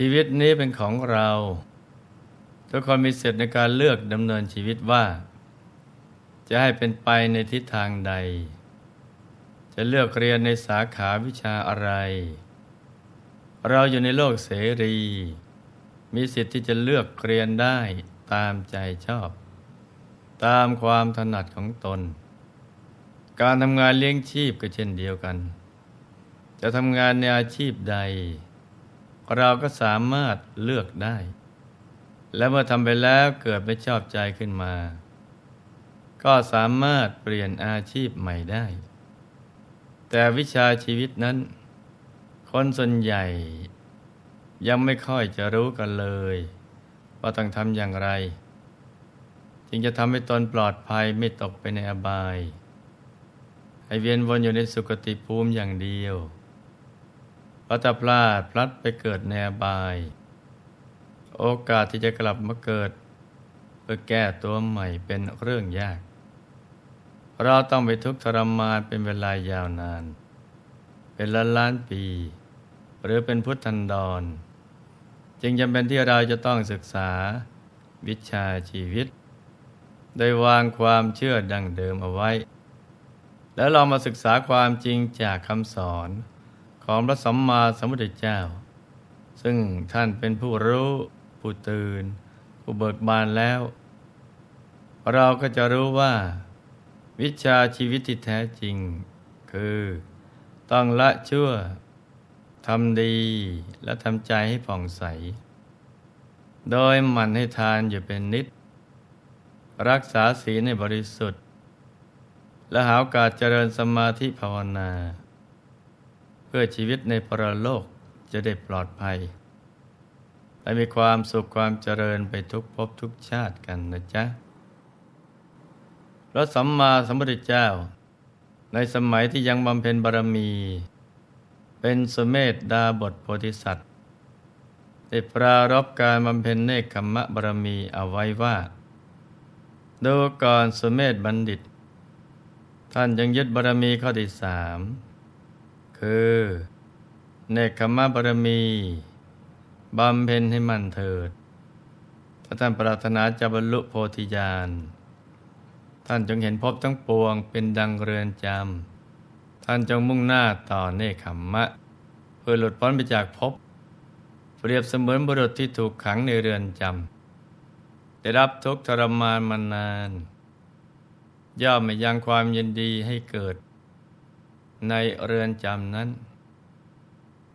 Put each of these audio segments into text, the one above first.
ชีวิตนี้เป็นของเรา ทุกคนมีสิทธิในการเลือกดำเนินชีวิตว่า จะให้เป็นไปในทิศทางใด จะเลือกเรียนในสาขาวิชาอะไร เราอยู่ในโลกเสรี มีสิทธิ์ที่จะเลือกเรียนได้ตามใจชอบ ตามความถนัดของตน การทำงานเลี้ยงชีพก็เช่นเดียวกัน จะทำงานในอาชีพใด เราก็สามารถเลือกได้ และเมื่อทำไปแล้วเกิดไม่ชอบใจขึ้นมา ก็สามารถเปลี่ยนอาชีพใหม่ได้ แต่วิชาชีวิตนั้น คนส่วนใหญ่ยังไม่ค่อยจะรู้กันเลย ว่าต้องทำอย่างไร จึงจะทำให้ตนปลอดภัยไม่ตกไปในอบาย ให้เวียนวนอยู่ในสุคติภูมิอย่างเดียว พระตาพลาดพลัดไปเกิดในบาย โอกาสที่จะกลับมาเกิด เพื่อแก้ตัวใหม่เป็นเรื่องยาก เราต้องไปทุกข์ทรมานเป็นเวลายาวนาน เป็นล้านล้านปี หรือเป็นพุทธันดร จึงจำเป็นที่เราจะต้องศึกษาวิชาชีวิต โดยวางความเชื่อดังเดิมเอาไว้ แล้วเรามาศึกษาความจริงจากคำสอน ของพระสัมมาสัมพุทธเจ้า ซึ่งท่านเป็นผู้รู้ผู้ตื่น ผู้เบิกบานแล้ว เราก็จะรู้ว่า วิชาชีวิตที่แท้จริง คือต้องละชั่วทำดีและทำใจให้ผ่องใส โดยหมั่นให้ทานอยู่เป็นนิด รักษาศีลในบริสุทธิ์ และหาโอกาสเจริญสมาธิภาวนา เพื่อชีวิตในปรโลกจะได้ปลอดภัย และมีความสุขความเจริญไปทุกภพทุกชาติกันนะจ๊ะพระสัมมาสัมพุทธเจ้า ในสมัยที่ยังบำเพ็ญบารมี เป็นสมเมธดาบทโพธิสัตว์ได้ปรารบการบำเพ็ญเนคขมะบารมีเอาไว้ว่าดูก่อนสมเมธบัณฑิต ท่านยังยึดบารมีข้อที่สาม คือ เนคขมบารมีบำเพ็ญให้มันเถิด ถ้าท่านปรารถนาจะบรรลุโพธิญาณ ท่านจงเห็นพบทั้งปวงเป็นดังเรือนจำ ท่านจงมุ่งหน้าต่อเนคขมะ เพื่อหลุดพ้นไปจากภพ เปรียบเสมือนบุรุษที่ถูกขังในเรือนจำ ได้รับทุกข์ทรมานมานาน ย่อมไม่ยังความยินดีให้เกิด ในเรือนจำนั้น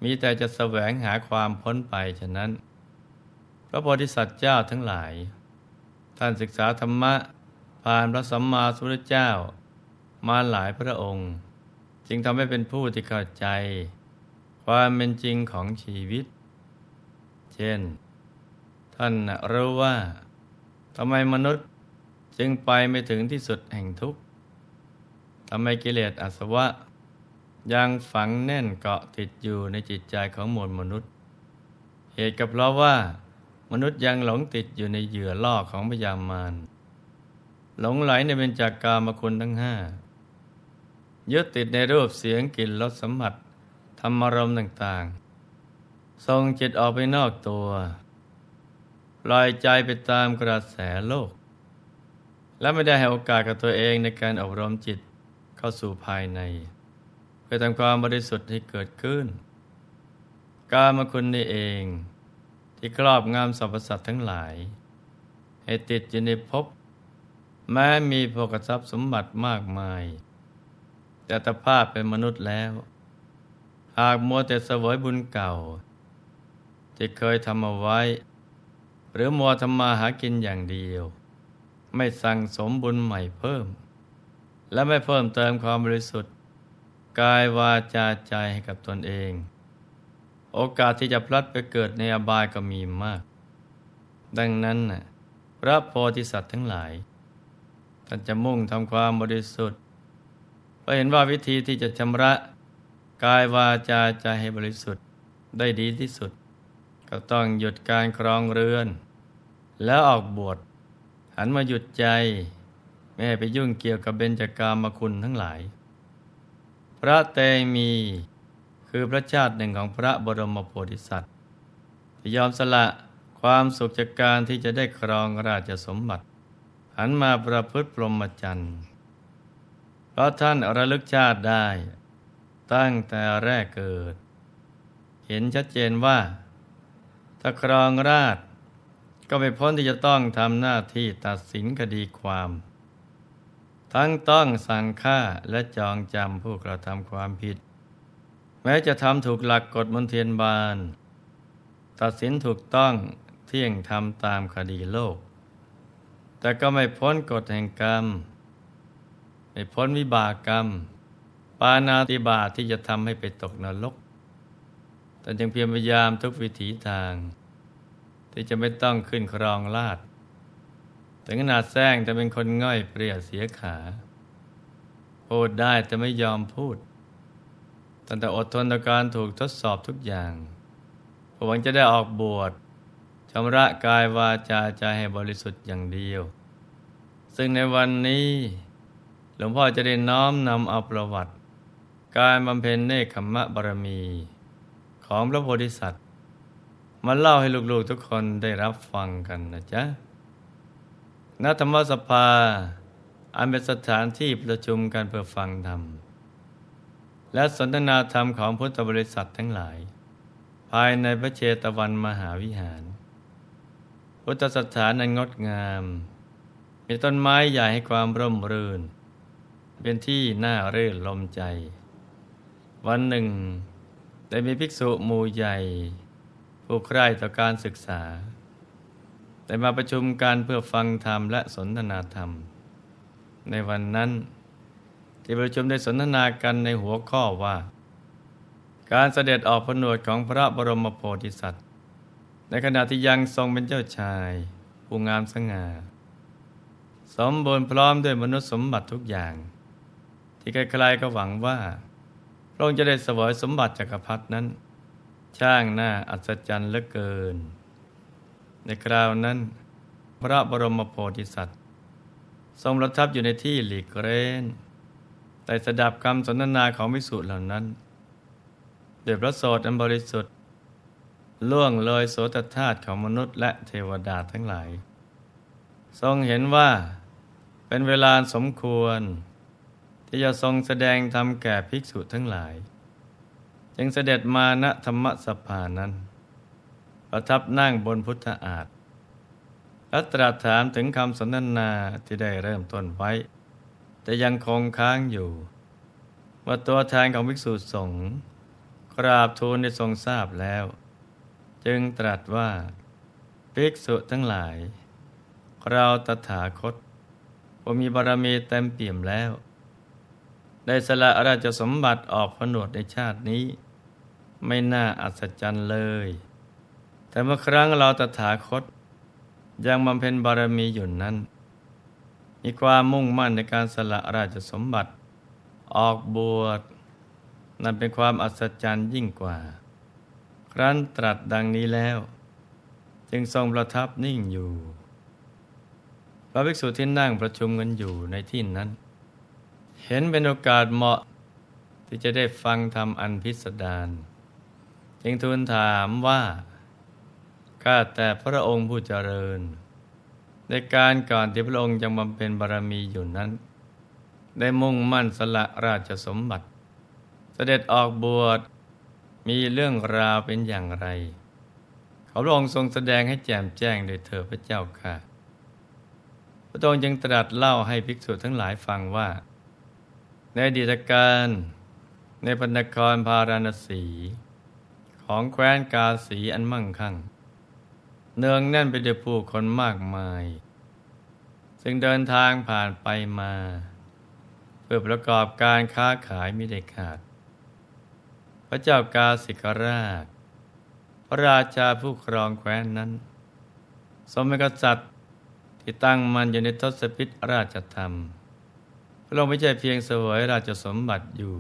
มีแต่จะแสวงหาความพ้นไปฉะนั้น พระโพธิสัตว์เจ้าทั้งหลาย ท่านศึกษาธรรมะผ่านพระสัมมาสัมพุทธเจ้า มาหลายพระองค์ จึงทำให้เป็นผู้ที่เข้าใจ ความเป็นจริงของชีวิต เช่น ท่านรู้ว่าทำไมมนุษย์จึงไปไม่ถึงที่สุดแห่งทุกข์ทำไมกิเลสอาสวะ ยังฝังแน่นเกาะติดอยู่ในจิตใจของมวลมนุษย์ เหตุกับเพราะว่า มนุษย์ยังหลงติดอยู่ในเหยื่อล่อของพยามารหลงไหลในเบญจากกามคุณทั้งห้ายึดติดในรูปเสียงกลิ่นรสสัมผัสธรรมารมณ์ต่างๆ ทรงจิตออกไปนอกตัวปล่อยใจไปตามกระแสโลก และไม่ได้ให้โอกาสกับตัวเองในการอบรมจิตเข้าสู่ภายใน พื่อทำความบริสุทธิ์ให้เกิดขึ้น กามคุณนี่เอง ที่ครอบงำสรรพสัตว์ทั้งหลาย ให้ติดอยู่ในภพแม้มีโภคทรัพย์สมบัติมากมาย แต่ตภาพเป็นมนุษย์แล้ว หากมัวแต่เสวยบุญเก่า ที่เคยทำเอาไว้ หรือมัวทำมาหากินอย่างเดียว ไม่สั่งสมบุญใหม่เพิ่ม และไม่เพิ่มเติมความบริสุทธิ์ กายวาจาใจให้กับตนเอง โอกาสที่จะพลัดไปเกิดในอบายก็มีมาก ดังนั้นนะพระโพธิสัตว์ทั้งหลาย ท่านจะมุ่งทำความบริสุทธิ์เพราะเห็นว่าวิธีที่จะชำระกายวาจาใจให้บริสุทธิ์ได้ดีที่สุด ก็ต้องหยุดการครองเรือน แล้วออกบวชหันมาหยุดใจ ไม่ให้ไปยุ่งเกี่ยวกับเบญจกามคุณทั้งหลาย พระเตมีคือพระชาติหนึ่งของพระบรมโพธิสัตว์ที่ยอมสละความสุขจากการที่จะได้ครองราชสมบัติ หันมาประพฤติพรหมจรรย์เพราะท่านระลึกชาติได้ ตั้งแต่แรกเกิด เห็นชัดเจนว่า ถ้าครองราชก็ไม่พ้นที่จะต้องทำหน้าที่ตัดสินคดีความ ทั้งต้องสั่งฆ่าและจองจำผู้กระทำความผิด แม้จะทำถูกหลักกฎมนเทียนบาล ตัดสินถูกต้องเที่ยงธรรมตามคดีโลก แต่ก็ไม่พ้นกฎแห่งกรรม ไม่พ้นวิบากกรรม ปานาติบาที่จะทำให้ไปตกนรก แต่ยังเพียรพยายามทุกวิถีทาง ที่จะไม่ต้องขึ้นครองลาด ถึงขนาดแซงแต่เป็นคนง่อยเปรียดเสียขา พูดได้แต่ไม่ยอมพูดตั้งแต่อดทนต่อการถูกทดสอบทุกอย่างหวังจะได้ออกบวชชำระกายวาจาใจให้บริสุทธิ์อย่างเดียว ซึ่งในวันนี้หลวงพ่อจะได้น้อมนำเอาประวัติ การบำเพ็ญเนคขมะบารมี ของพระโพธิสัตว์ มาเล่าให้ลูกๆทุกคนได้รับฟังกันนะจ๊ะ ณธรรมสภา อันเป็นสถานที่ประชุมกันเพื่อฟังธรรม และสนทนาธรรมของพุทธบริษัททั้งหลาย ภายในพระเชตวันมหาวิหาร พุทธสถานอันงดงาม มีต้นไม้ใหญ่ให้ความร่มรื่น เป็นที่น่าเรื่นลมใจ วันหนึ่ง ได้มีภิกษุหมู่ใหญ่ ผู้ใคร่ต่อการศึกษา ได้มาประชุมการเพื่อฟังธรรมและสนทนาธรรม ในวันนั้น ที่ประชุมได้สนทนากันในหัวข้อว่า การเสด็จออกผนวดของพระบรมโพธิสัตว์ ในขณะที่ยังทรงเป็นเจ้าชายผู้งามสง่าสมบูรณ์พร้อมด้วยมนุษย์สมบัติทุกอย่าง ที่ใครๆก็หวังว่า พระองค์จะได้สวยสมบัติจักรพรรดินั้น ช่างน้าอัศจรรย์เหลือเกิน ในคราวนั้น พระบรมโพธิสัตว์ ทรงประทับอยู่ในที่หลีกเร้นแต่สดับคำสนทนาของวิสุเหล่านั้นโดยพระโสดอันบริสุทธิ์ล่วงเลยโสตธาตุของมนุษย์และเทวดาทั้งหลาย ทรงเห็นว่าเป็นเวลาสมควร ที่จะทรงแสดงธรรมแก่ภิกษุทั้งหลาย จึงเสด็จมาณธรรมสภานั้น ประทับนั่งบนพุทธอาฏและตรัสถามถึงคำสนทนาที่ได้เริ่มต้นไว้ แต่ยังคงค้างอยู่ ว่าตัวแทนของภิกษุสงฆ์กราบทูลได้ทรงทราบแล้ว จึงตรัสว่าภิกษุทั้งหลาย เราตถาคตผมมีบารมีเต็มเปี่ยมแล้ว ได้สละราชสมบัติออกผนวดในชาตินี้ ไม่น่าอัศจรรย์เลย แต่เมื่อครั้งเราตถาคต ยังบำเพ็ญบารมีอยู่นั้น มีความมุ่งมั่นในการสละราชสมบัติ ออกบวชนั่นเป็นความอัศจรรย์ยิ่งกว่า ครั้นตรัสดังนี้แล้ว จึงทรงประทับนิ่งอยู่พระภิกษุที่นั่งประชุมกันอยู่ในที่นั้น เห็นเป็นโอกาสเหมาะที่จะได้ฟังธรรมอันพิสดารจึงทูลถามว่า ข้าแต่พระองค์ผู้เจริญ ในการก่อนที่พระองค์ยังบำเพ็ญบารมีอยู่นั้น ได้มุ่งมั่นสละราชสมบัติ เสด็จออกบวชมีเรื่องราวเป็นอย่างไร เขาพระองค์ทรงแสดงให้แจ่มแจ้งโดยเธอพระเจ้าค่ะ พระองค์จึงตรัสเล่าให้ภิกษุทั้งหลายฟังว่า ในอดีตการในพันครพาราณสี ของแคว้นกาสีอันมั่งคั่ง เนืองแน่นไปด้วยผู้คนมากมาย ซึ่งเดินทางผ่านไปมา เพื่อประกอบการค้าขายมิได้ขาด พระเจ้ากาสิกราช พระราชาผู้ครองแคว้นนั้น สมเป็นกษัตริย์ที่ตั้งมันอยู่ในทศพิธราชธรรม พระองค์ไม่ใช่เพียงเสวยราชสมบัติอยู่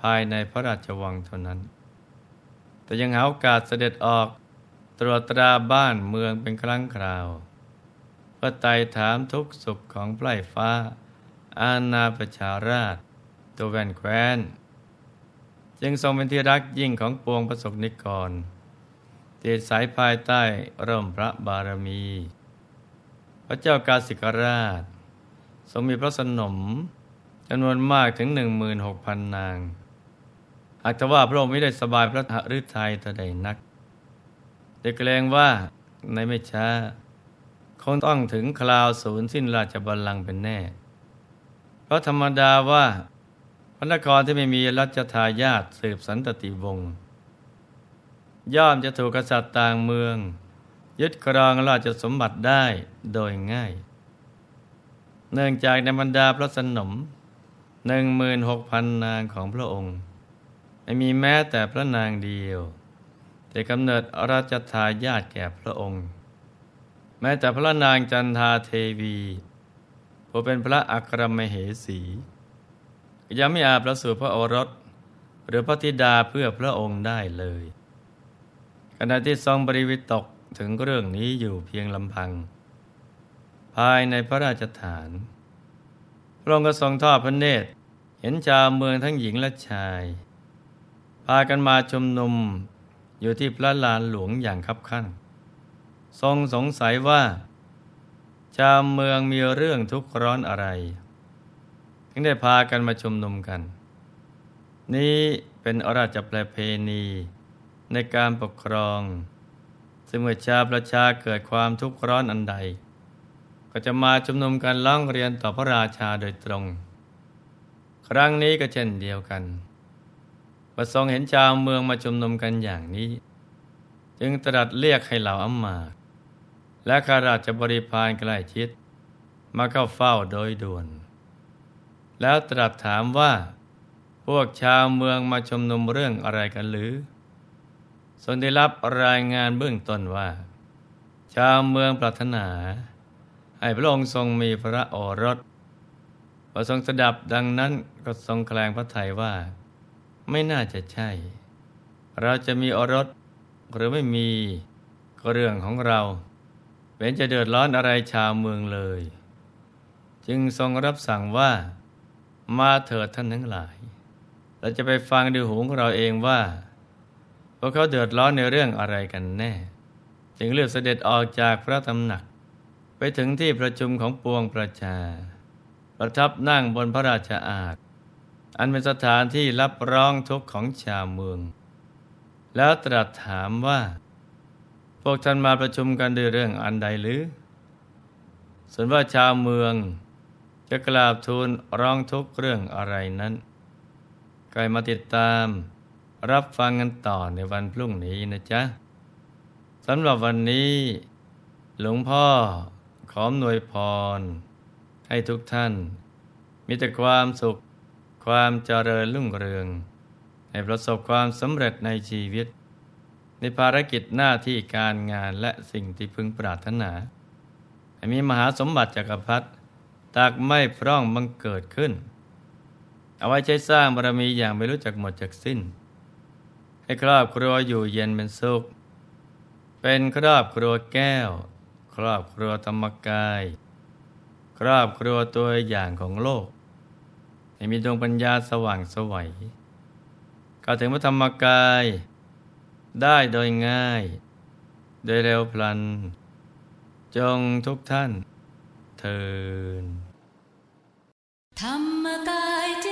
ภายในพระราชวังเท่านั้น แต่ยังหาโอกาสเสด็จออก ตรวจตราบ้านเมืองเป็นครั้งคราวพื่อไต่ถามทุกสุขของไพร่ฟ้า อาณาประชาราช ตัวแวนแคว้น จึงทรงเป็นที่รักยิ่งของปวงประสบนิกรที่สายภายใต้ร่มพระบารมี พระเจ้ากาสิกราช ทรงมีพระสนมจำนวนมากถึงหนึ่งมืนหกพันนางหากแต่ว่าพระองค์ไม่ได้สบายพระหฤทัยแต่ใดนัก แต่เกรงว่าในไม่ช้า คงต้องถึงคราวศูนย์สิ้นราชบัลลังก์เป็นแน่ เพราะธรรมดาว่าพระนครที่ไม่มีรัชทายาทสืบสันตติวงศ์ย่อมจะถูกกษัตริย์ต่างเมือง ยึดครองราชสมบัติได้โดยง่าย เนื่องจากในบรรดาพระสนมหนึ่งมืนหกพันนางของพระองค์ ไม่มีแม้แต่พระนางเดียว แต่กำเนิดราชทายาทแก่พระองค์ แม้แต่พระนางจันทาเทวีผู้เป็นพระอัครมเหสียังไม่อาจประสูติพระโอรส หรือพระธิดาเพื่อพระองค์ได้เลย ขณะที่ทรงบริวิตกถึงเรื่องนี้อยู่เพียงลำพัง ภายในพระราชฐาน พระองค์ก็ทรงทอดพระเนตร เห็นชาวเมืองทั้งหญิงและชาย พากันมาชุมนุม อยู่ที่พระลานหลวงอย่างคับขั่นทรงสงสัยว่า ชาวเมืองมีเรื่องทุกข์ร้อนอะไร ถึงได้พากันมาชุมนุมกัน นี้เป็นอราชประเพณีในการปกครอง ซึ่งเมื่อชาวประชาเกิดความทุกข์ร้อนอันใด ก็จะมาชุมนุมกันร้องเรียนต่อพระราชาโดยตรง ครั้งนี้ก็เช่นเดียวกัน ประสงเห็นชาวเมืองมาชุมนุมกันอย่างนี้ จึงตรัสเรียกให้เหล่าอัมมาตและข้าราชบริพารใกล้ชิด มาเข้าเฝ้าโดยด่วน แล้วตรัสถามว่า พวกชาวเมืองมาชุมนุมเรื่องอะไรกันหรือทรงได้รับรายงานเบื้องต้นว่า ชาวเมืองปรารถนาให้พระองค์ทรงมีพระโอรสพอทรงสดับดังนั้นก็ทรงแคลงพระทัยว่า ไม่น่าจะใช่ เราจะมีอรสหรือไม่มีก็เรื่องของเราเป็นจะเดือดร้อนอะไรชาวเมืองเลย จึงทรงรับสั่งว่า มาเถิดท่านทั้งหลาย เราจะไปฟังดูหูของเราเองว่าพวกเขาเดือดร้อนในเรื่องอะไรกันแน่ จึงเลือกเสด็จออกจากพระตำหนัก ไปถึงที่ประชุมของปวงประชา ประทับนั่งบนพระราชอาณ อันเป็นสถานที่รับร้องทุกข์ของชาวเมือง แล้วตรัสถามว่า พวกท่านมาประชุมกันด้วยเรื่องอันใดหรือส่วนว่าชาวเมืองจะกราบทูลร้องทุกข์เรื่องอะไรนั้นใครมาติดตามรับฟังกันต่อในวันพรุ่งนี้นะจ๊ะสำหรับวันนี้ หลวงพ่อขอหน่วยพร ให้ทุกท่าน มีแต่ความสุข ความเจริญรุ่งเรือง ให้ประสบความสำเร็จในชีวิต ในภารกิจหน้าที่การงานและสิ่งที่พึงปรารถนาให้มีมหาสมบัติจักรพรรดิตากไม่พร่องบังเกิดขึ้น เอาไว้ใช้สร้างบารมีอย่างไม่รู้จักหมดจากสิ้น ให้ครอบครัวอยู่เย็นเป็นสุข เป็นครอบครัวแก้ว ครอบครัวธรรมกาย ครอบครัวตัวอย่างของโลก ให้มีดวงปัญญาสว่างสวัยเข้าถึงพระธรรมกาย ได้โดยง่าย โดยเร็วพลัน จงทุกท่านเทินธรรมกายเจ